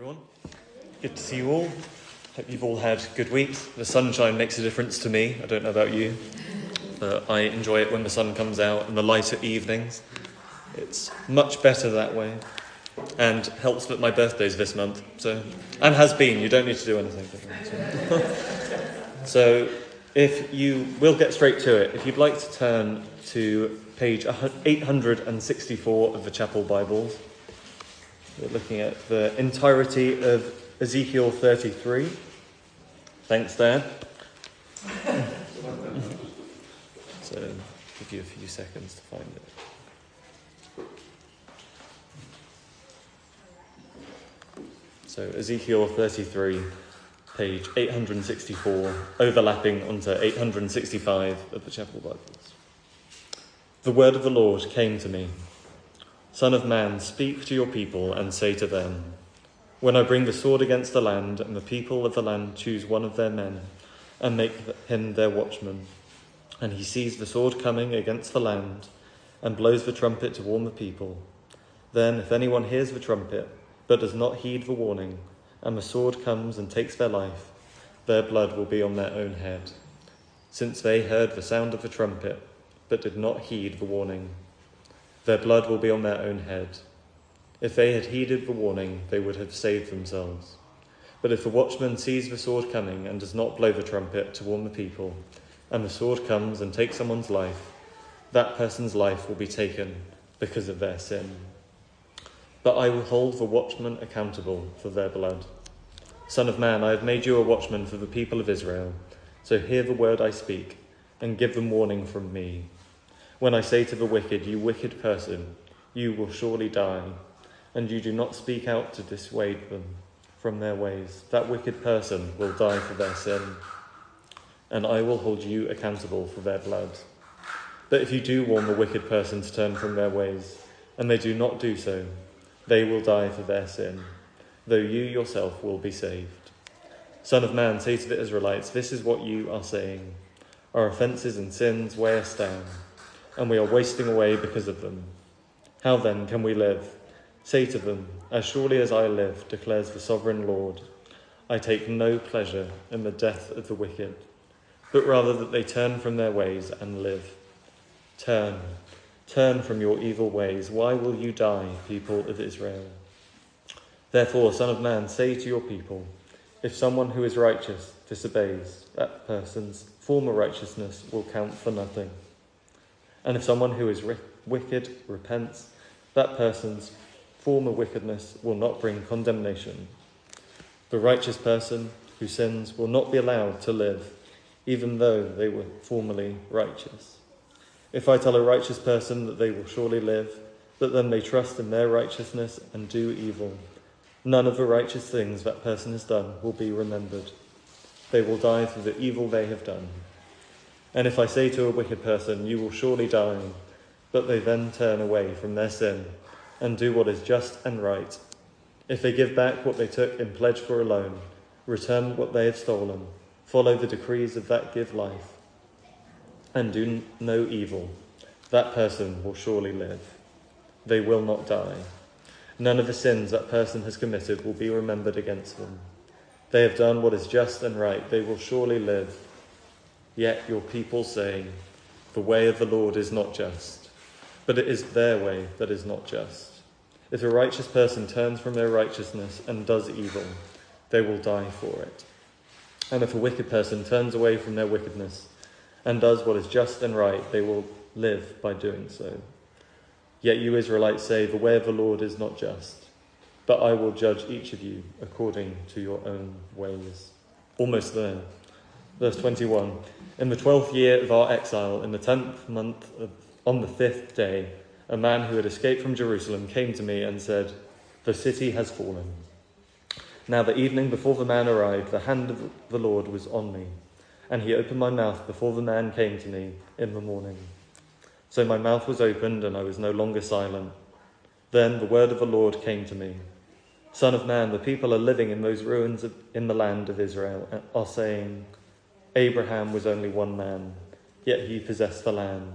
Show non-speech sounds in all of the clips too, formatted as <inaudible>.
everyone. Good to see you all. Hope you've all had good weeks. The sunshine makes a difference to me. I don't know about you, but I enjoy it when the sun comes out and the lighter evenings. It's much better that way and helps that my birthday's this month. So, and has been. You don't need to do anything. <laughs> so, if you will get straight to it, if you'd like to turn to page 864 of the Chapel Bibles. We're looking at the entirety of Ezekiel 33. Thanks, Dan. <coughs> so, give you a few seconds to find it. So, Ezekiel 33, page 864, overlapping onto 865 of the Chapel Bibles. The word of the Lord came to me. Son of man, speak to your people and say to them, When I bring the sword against the land, and the people of the land choose one of their men, and make him their watchman, and he sees the sword coming against the land, and blows the trumpet to warn the people, then if anyone hears the trumpet, but does not heed the warning, and the sword comes and takes their life, their blood will be on their own head, since they heard the sound of the trumpet, but did not heed the warning. Their blood will be on their own head. If they had heeded the warning, they would have saved themselves. But if the watchman sees the sword coming and does not blow the trumpet to warn the people, and the sword comes and takes someone's life, that person's life will be taken because of their sin. But I will hold the watchman accountable for their blood. Son of man, I have made you a watchman for the people of Israel. So hear the word I speak and give them warning from me. When I say to the wicked, You wicked person, you will surely die, and you do not speak out to dissuade them from their ways, that wicked person will die for their sin, and I will hold you accountable for their blood. But if you do warn the wicked person to turn from their ways, and they do not do so, they will die for their sin, though you yourself will be saved. Son of man, say to the Israelites, This is what you are saying. Our offences and sins weigh us down and we are wasting away because of them. How then can we live? Say to them, As surely as I live, declares the sovereign Lord, I take no pleasure in the death of the wicked, but rather that they turn from their ways and live. Turn, turn from your evil ways. Why will you die, people of Israel? Therefore, Son of Man, say to your people, if someone who is righteous disobeys, that person's former righteousness will count for nothing. And if someone who is wicked repents, that person's former wickedness will not bring condemnation. The righteous person who sins will not be allowed to live, even though they were formerly righteous. If I tell a righteous person that they will surely live, but then they trust in their righteousness and do evil, none of the righteous things that person has done will be remembered. They will die for the evil they have done. And if I say to a wicked person, You will surely die, but they then turn away from their sin and do what is just and right, if they give back what they took in pledge for a loan, return what they have stolen, follow the decrees of that give life, and do no evil, that person will surely live. They will not die. None of the sins that person has committed will be remembered against them. They have done what is just and right. They will surely live. Yet your people say, The way of the Lord is not just, but it is their way that is not just. If a righteous person turns from their righteousness and does evil, they will die for it. And if a wicked person turns away from their wickedness and does what is just and right, they will live by doing so. Yet you Israelites say, The way of the Lord is not just, but I will judge each of you according to your own ways. Almost there. Verse 21 In the twelfth year of our exile, in the tenth month, of, on the fifth day, a man who had escaped from Jerusalem came to me and said, The city has fallen. Now, the evening before the man arrived, the hand of the Lord was on me, and he opened my mouth before the man came to me in the morning. So my mouth was opened, and I was no longer silent. Then the word of the Lord came to me Son of man, the people are living in those ruins in the land of Israel, are saying, Abraham was only one man, yet he possessed the land.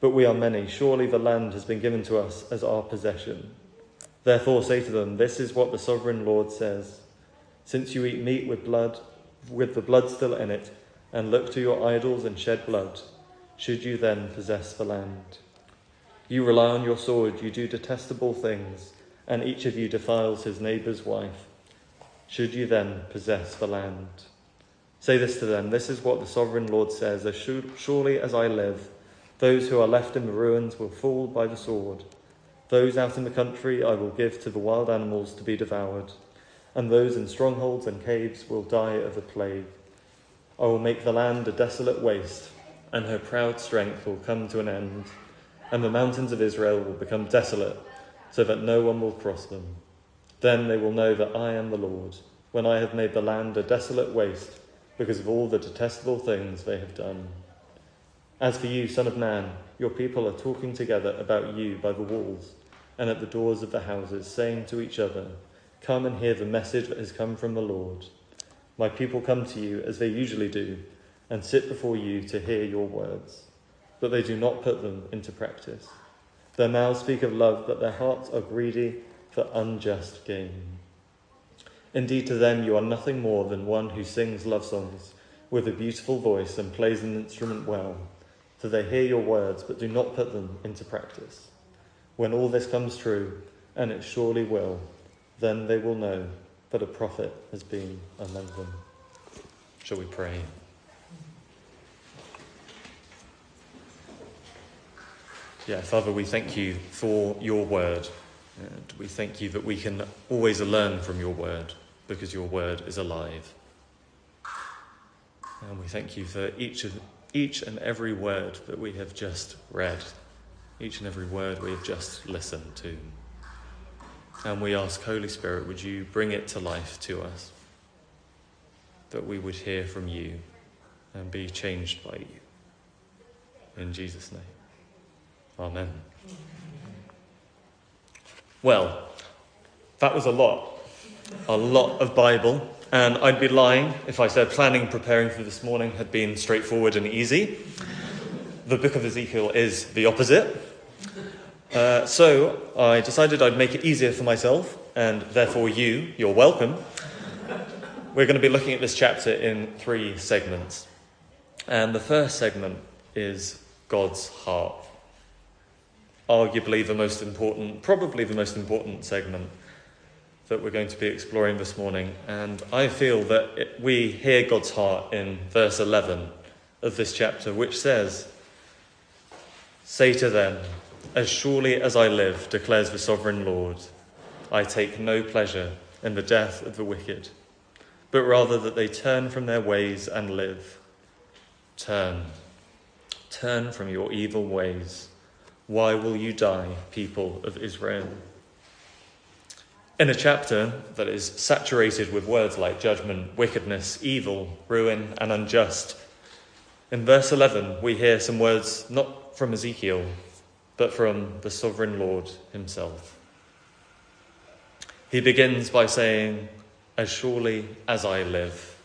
But we are many. Surely the land has been given to us as our possession. Therefore say to them, This is what the sovereign Lord says. Since you eat meat with blood, with the blood still in it, and look to your idols and shed blood, should you then possess the land? You rely on your sword, you do detestable things, and each of you defiles his neighbour's wife. Should you then possess the land? Say this to them This is what the sovereign Lord says As surely as I live, those who are left in the ruins will fall by the sword. Those out in the country I will give to the wild animals to be devoured, and those in strongholds and caves will die of the plague. I will make the land a desolate waste, and her proud strength will come to an end, and the mountains of Israel will become desolate, so that no one will cross them. Then they will know that I am the Lord, when I have made the land a desolate waste because of all the detestable things they have done. As for you, Son of Man, your people are talking together about you by the walls and at the doors of the houses, saying to each other, Come and hear the message that has come from the Lord. My people come to you as they usually do, and sit before you to hear your words, but they do not put them into practice. Their mouths speak of love, but their hearts are greedy for unjust gain. Indeed, to them you are nothing more than one who sings love songs with a beautiful voice and plays an instrument well, for they hear your words but do not put them into practice. When all this comes true, and it surely will, then they will know that a prophet has been among them. Shall we pray? Yeah, Father, we thank you for your word. And we thank you that we can always learn from your word because your word is alive. And we thank you for each, of, each and every word that we have just read, each and every word we have just listened to. And we ask, Holy Spirit, would you bring it to life to us? That we would hear from you and be changed by you. In Jesus' name. Amen. Well, that was a lot a lot of Bible, and I'd be lying if I said planning and preparing for this morning had been straightforward and easy. The book of Ezekiel is the opposite. Uh, so I decided I'd make it easier for myself, and therefore you, you're welcome. We're going to be looking at this chapter in three segments. And the first segment is God's heart. Arguably the most important, probably the most important segment that we're going to be exploring this morning. And I feel that it, we hear God's heart in verse 11 of this chapter, which says, Say to them, As surely as I live, declares the sovereign Lord, I take no pleasure in the death of the wicked, but rather that they turn from their ways and live. Turn. Turn from your evil ways. Why will you die, people of Israel? In a chapter that is saturated with words like judgment, wickedness, evil, ruin, and unjust, in verse 11 we hear some words not from Ezekiel, but from the sovereign Lord himself. He begins by saying, As surely as I live.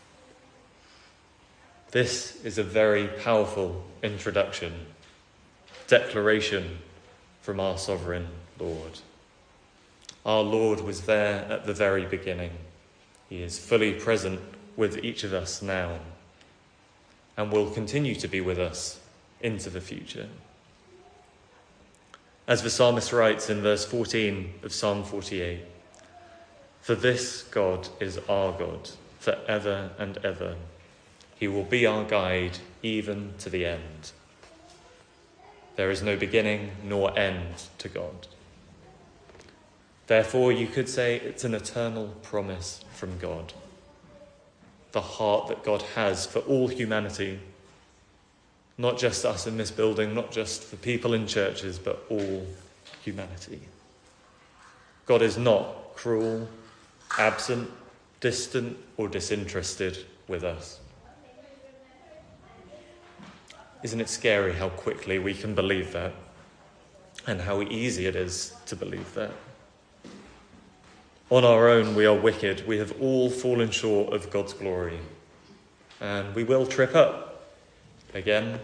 This is a very powerful introduction, declaration from our sovereign Lord. Our Lord was there at the very beginning. He is fully present with each of us now and will continue to be with us into the future. As the psalmist writes in verse 14 of Psalm 48 For this God is our God forever and ever. He will be our guide even to the end. There is no beginning nor end to God. Therefore, you could say it's an eternal promise from God. The heart that God has for all humanity, not just us in this building, not just for people in churches, but all humanity. God is not cruel, absent, distant, or disinterested with us. Isn't it scary how quickly we can believe that and how easy it is to believe that? On our own, we are wicked. We have all fallen short of God's glory. And we will trip up again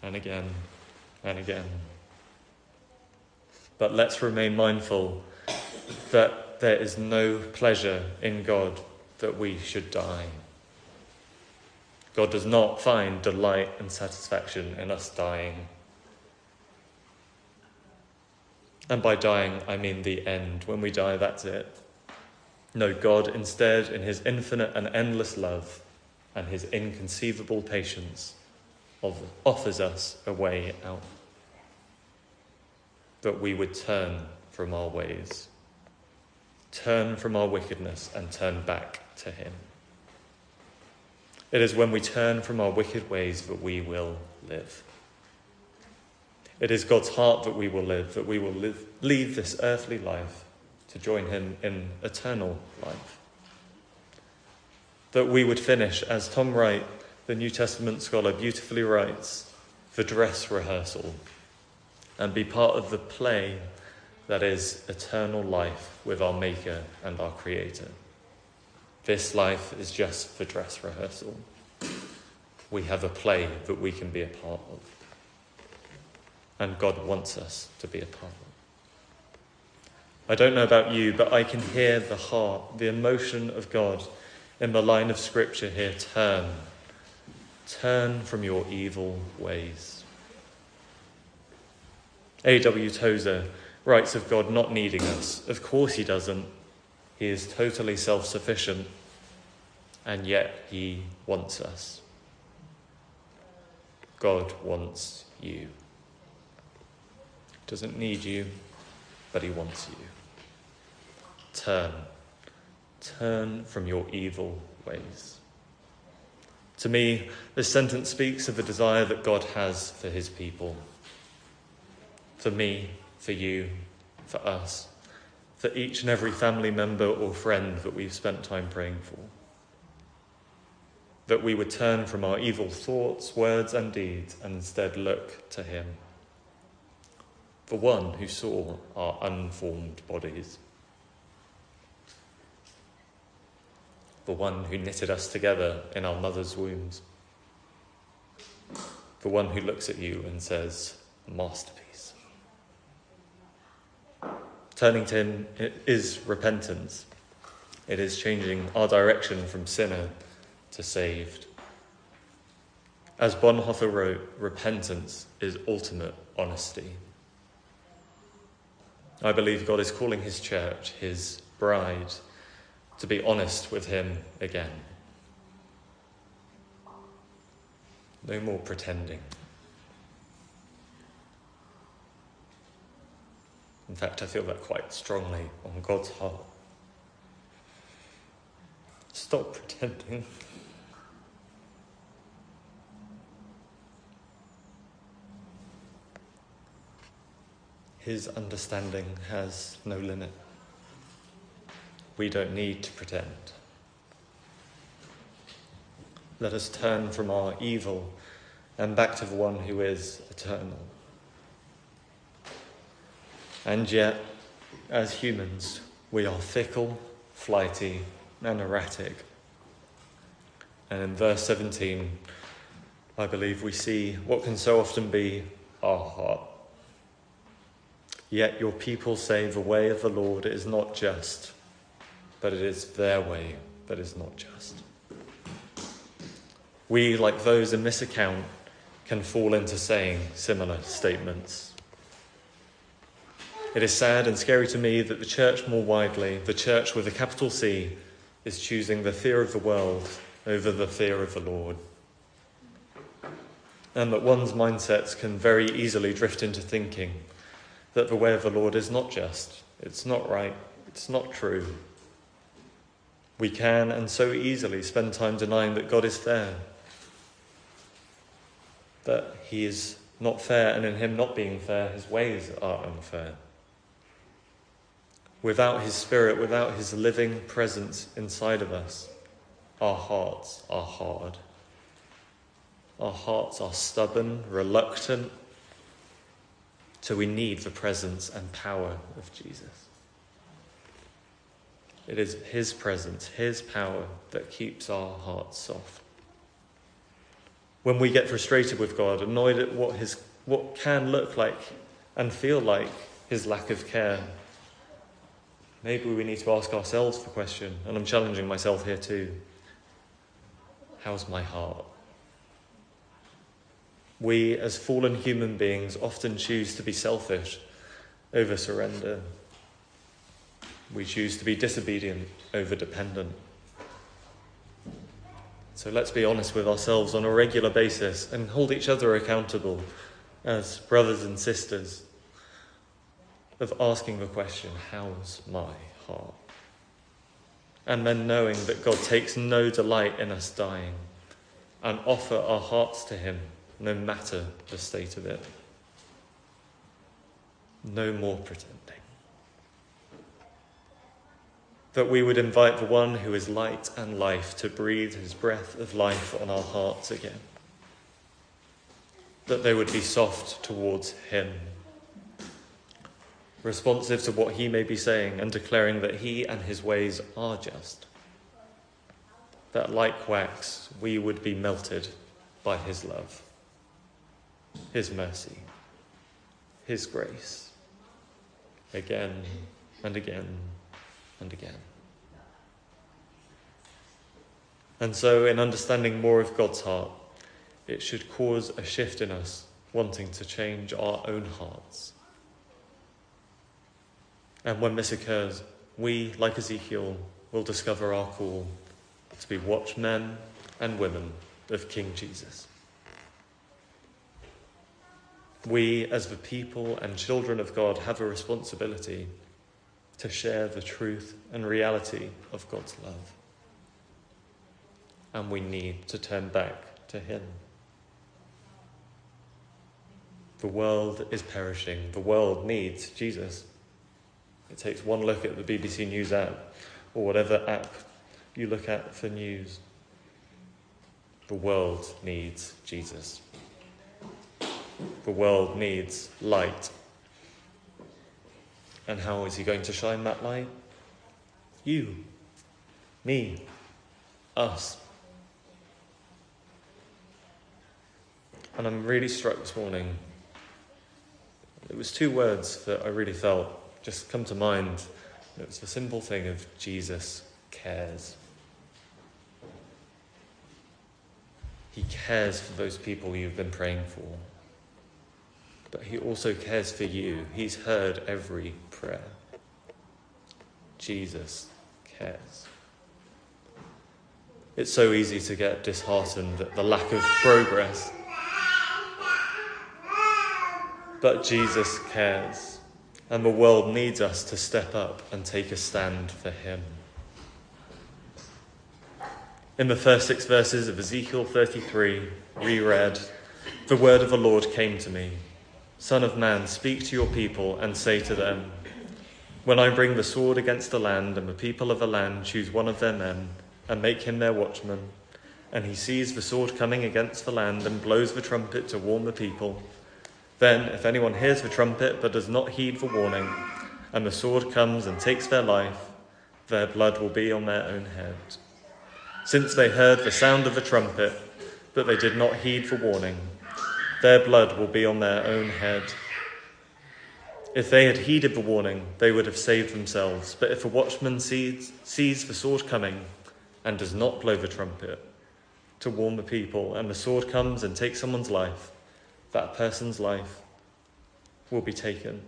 and again and again. But let's remain mindful that there is no pleasure in God that we should die. God does not find delight and satisfaction in us dying. And by dying, I mean the end. When we die, that's it. No, God, instead, in his infinite and endless love and his inconceivable patience, offers us a way out. That we would turn from our ways, turn from our wickedness, and turn back to him. It is when we turn from our wicked ways that we will live. It is God's heart that we will live, that we will live, leave this earthly life to join Him in eternal life. That we would finish, as Tom Wright, the New Testament scholar, beautifully writes, the dress rehearsal and be part of the play that is eternal life with our Maker and our Creator. This life is just for dress rehearsal. We have a play that we can be a part of. And God wants us to be a part of. I don't know about you, but I can hear the heart, the emotion of God in the line of scripture here turn. Turn from your evil ways. A.W. Tozer writes of God not needing us. Of course, he doesn't. He is totally self sufficient, and yet he wants us. God wants you. Doesn't need you, but he wants you. Turn. Turn from your evil ways. To me, this sentence speaks of the desire that God has for his people. For me, for you, for us for each and every family member or friend that we've spent time praying for. That we would turn from our evil thoughts, words, and deeds and instead look to Him, the one who saw our unformed bodies, the one who knitted us together in our mother's wombs, the one who looks at you and says, Masterpiece. Turning to Him is repentance. It is changing our direction from sinner to saved. As Bonhoeffer wrote, repentance is ultimate honesty. I believe God is calling His church, His bride, to be honest with Him again. No more pretending. In fact, I feel that quite strongly on God's heart. Stop pretending. His understanding has no limit. We don't need to pretend. Let us turn from our evil and back to the one who is eternal. And yet, as humans, we are fickle, flighty, and erratic. And in verse 17, I believe we see what can so often be our heart. Yet your people say the way of the Lord is not just, but it is their way that is not just. We, like those in this account, can fall into saying similar statements. It is sad and scary to me that the church more widely, the church with a capital C, is choosing the fear of the world over the fear of the Lord. And that one's mindsets can very easily drift into thinking that the way of the Lord is not just, it's not right, it's not true. We can and so easily spend time denying that God is fair, that He is not fair, and in Him not being fair, His ways are unfair. Without His Spirit, without His living presence inside of us, our hearts are hard. Our hearts are stubborn, reluctant, so we need the presence and power of Jesus. It is His presence, His power that keeps our hearts soft. When we get frustrated with God, annoyed at what, his, what can look like and feel like His lack of care maybe we need to ask ourselves the question, and I'm challenging myself here too how's my heart? We, as fallen human beings, often choose to be selfish over surrender. We choose to be disobedient over dependent. So let's be honest with ourselves on a regular basis and hold each other accountable as brothers and sisters of asking the question, How's my heart? And then knowing that God takes no delight in us dying and offer our hearts to Him no matter the state of it. No more pretending. That we would invite the one who is light and life to breathe his breath of life on our hearts again. That they would be soft towards him responsive to what he may be saying and declaring that he and his ways are just. That, like wax, we would be melted by his love, his mercy, his grace, again and again and again. And so, in understanding more of God's heart, it should cause a shift in us wanting to change our own hearts and when this occurs, we, like Ezekiel, will discover our call to be watchmen and women of King Jesus. We, as the people and children of God, have a responsibility to share the truth and reality of God's love. And we need to turn back to Him. The world is perishing, the world needs Jesus. It takes one look at the BBC News app or whatever app you look at for news. The world needs Jesus. The world needs light. And how is he going to shine that light? You, me, us. And I'm really struck this morning. It was two words that I really felt just come to mind. It was the simple thing of Jesus cares. He cares for those people you've been praying for. But He also cares for you. He's heard every prayer. Jesus cares. It's so easy to get disheartened at the lack of progress. But Jesus cares and the world needs us to step up and take a stand for Him. In the first six verses of Ezekiel 33, we read, The word of the Lord came to me Son of man, speak to your people and say to them, When I bring the sword against the land, and the people of the land choose one of their men and make him their watchman, and he sees the sword coming against the land and blows the trumpet to warn the people, then, if anyone hears the trumpet but does not heed the warning, and the sword comes and takes their life, their blood will be on their own head. Since they heard the sound of the trumpet, but they did not heed the warning, their blood will be on their own head. If they had heeded the warning, they would have saved themselves. But if a watchman sees, sees the sword coming and does not blow the trumpet to warn the people, and the sword comes and takes someone's life, that person's life will be taken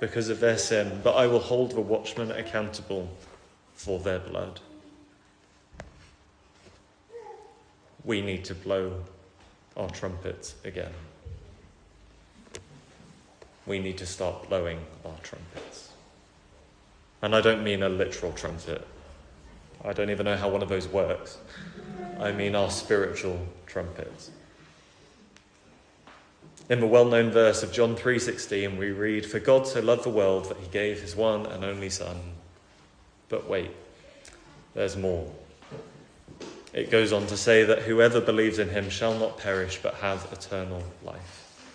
because of their sin, but I will hold the watchman accountable for their blood. We need to blow our trumpets again. We need to start blowing our trumpets. And I don't mean a literal trumpet. I don't even know how one of those works. I mean our spiritual trumpets. In the well-known verse of John 3:16 we read for God so loved the world that he gave his one and only son. But wait, there's more. It goes on to say that whoever believes in him shall not perish but have eternal life.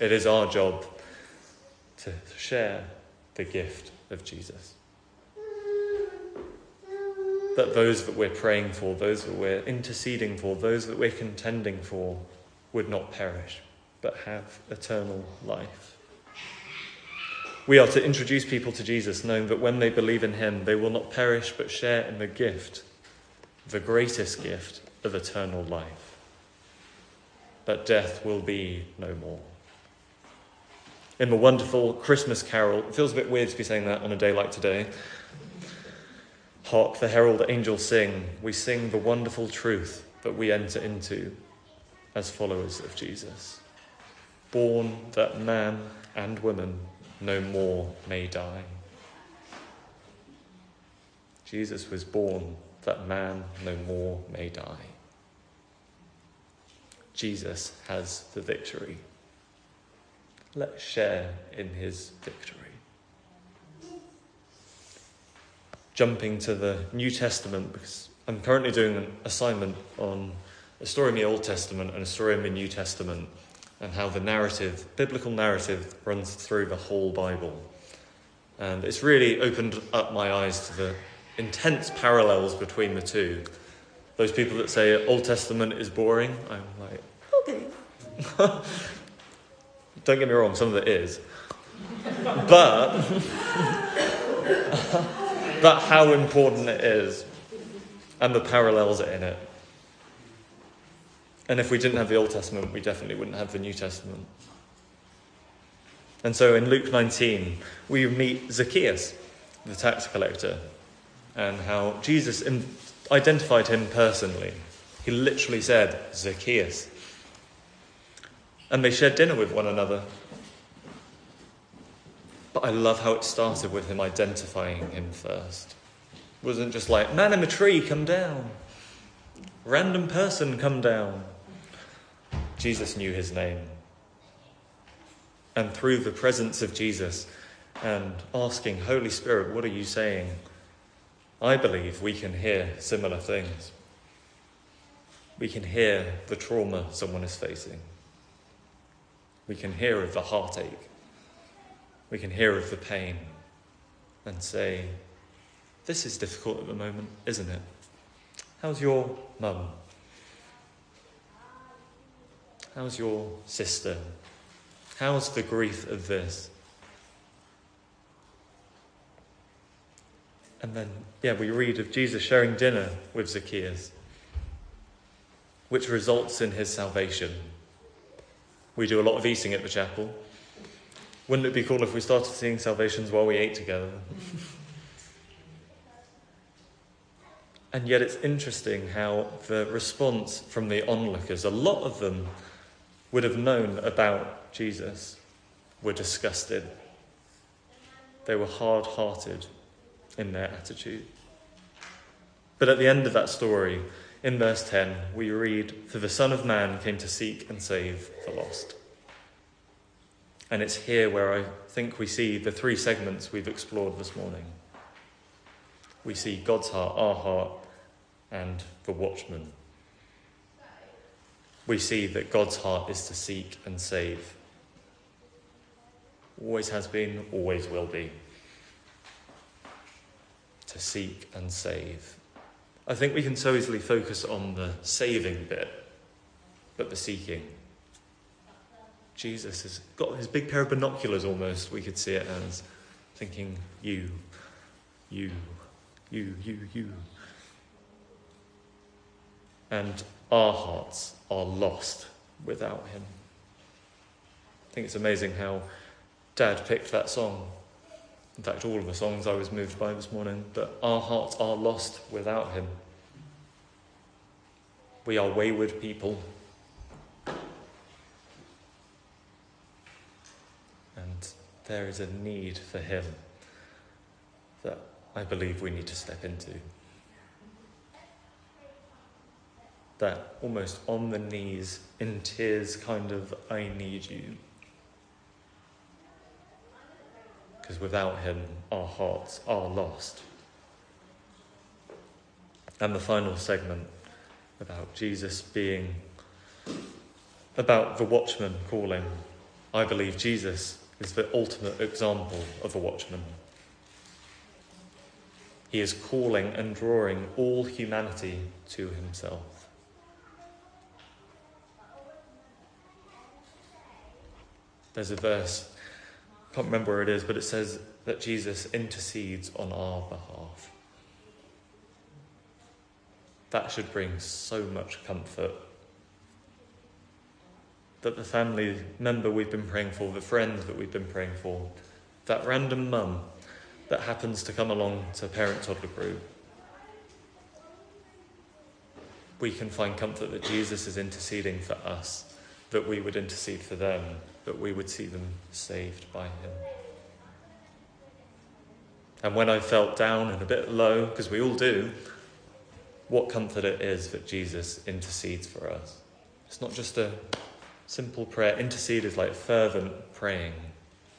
It is our job to share the gift of Jesus. That those that we're praying for, those that we're interceding for, those that we're contending for would not perish but have eternal life. We are to introduce people to Jesus, knowing that when they believe in him, they will not perish but share in the gift, the greatest gift of eternal life. That death will be no more. In the wonderful Christmas carol, it feels a bit weird to be saying that on a day like today. Hark the herald angels sing, we sing the wonderful truth that we enter into as followers of Jesus. Born that man and woman no more may die. Jesus was born that man no more may die. Jesus has the victory. Let's share in his victory. Jumping to the New Testament, because I'm currently doing an assignment on a story in the Old Testament and a story in the New Testament and how the narrative, biblical narrative, runs through the whole Bible. And it's really opened up my eyes to the intense parallels between the two. Those people that say Old Testament is boring, I'm like, okay. <laughs> Don't get me wrong, some of it is. But, <laughs> but how important it is and the parallels in it. And if we didn't have the Old Testament, we definitely wouldn't have the New Testament. And so in Luke 19, we meet Zacchaeus, the tax collector, and how Jesus identified him personally. He literally said, Zacchaeus. And they shared dinner with one another. But I love how it started with him identifying him first. It wasn't just like, man in a tree, come down. Random person, come down. Jesus knew his name. And through the presence of Jesus and asking, Holy Spirit, what are you saying? I believe we can hear similar things. We can hear the trauma someone is facing. We can hear of the heartache. We can hear of the pain and say, This is difficult at the moment, isn't it? How's your mum? How's your sister? How's the grief of this? And then, yeah, we read of Jesus sharing dinner with Zacchaeus, which results in his salvation. We do a lot of eating at the chapel. Wouldn't it be cool if we started seeing salvations while we ate together? <laughs> and yet it's interesting how the response from the onlookers, a lot of them would have known about Jesus were disgusted. They were hard hearted in their attitude. But at the end of that story, in verse 10, we read, For the Son of Man came to seek and save the lost. And it's here where I think we see the three segments we've explored this morning. We see God's heart, our heart, and the watchman we see that God's heart is to seek and save. Always has been, always will be. To seek and save. I think we can so easily focus on the saving bit, but the seeking. Jesus has got his big pair of binoculars almost, we could see it as, thinking, you, you, you, you, you. And our hearts are lost without him. I think it's amazing how Dad picked that song. In fact, all of the songs I was moved by this morning, but our hearts are lost without him. We are wayward people. And there is a need for him that I believe we need to step into that almost on the knees, in tears, kind of, I need you. Because without him, our hearts are lost. And the final segment about Jesus being, about the watchman calling. I believe Jesus is the ultimate example of a watchman. He is calling and drawing all humanity to himself. There's a verse can't remember where it is, but it says that Jesus intercedes on our behalf. That should bring so much comfort. That the family member we've been praying for, the friend that we've been praying for, that random mum that happens to come along to parent toddler group, we can find comfort that Jesus is interceding for us, that we would intercede for them, that we would see them saved by Him. And when I felt down and a bit low, because we all do, what comfort it is that Jesus intercedes for us. It's not just a simple prayer. Intercede is like fervent praying,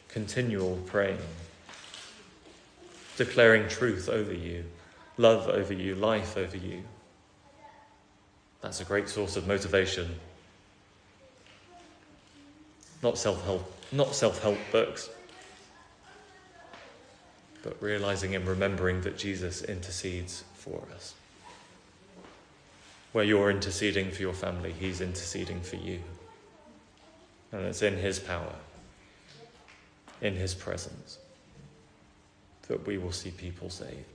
continual praying, declaring truth over you, love over you, life over you. That's a great source of motivation. Not self-help, not self-help books, but realizing and remembering that Jesus intercedes for us. Where you're interceding for your family, He's interceding for you. And it's in His power, in His presence, that we will see people saved.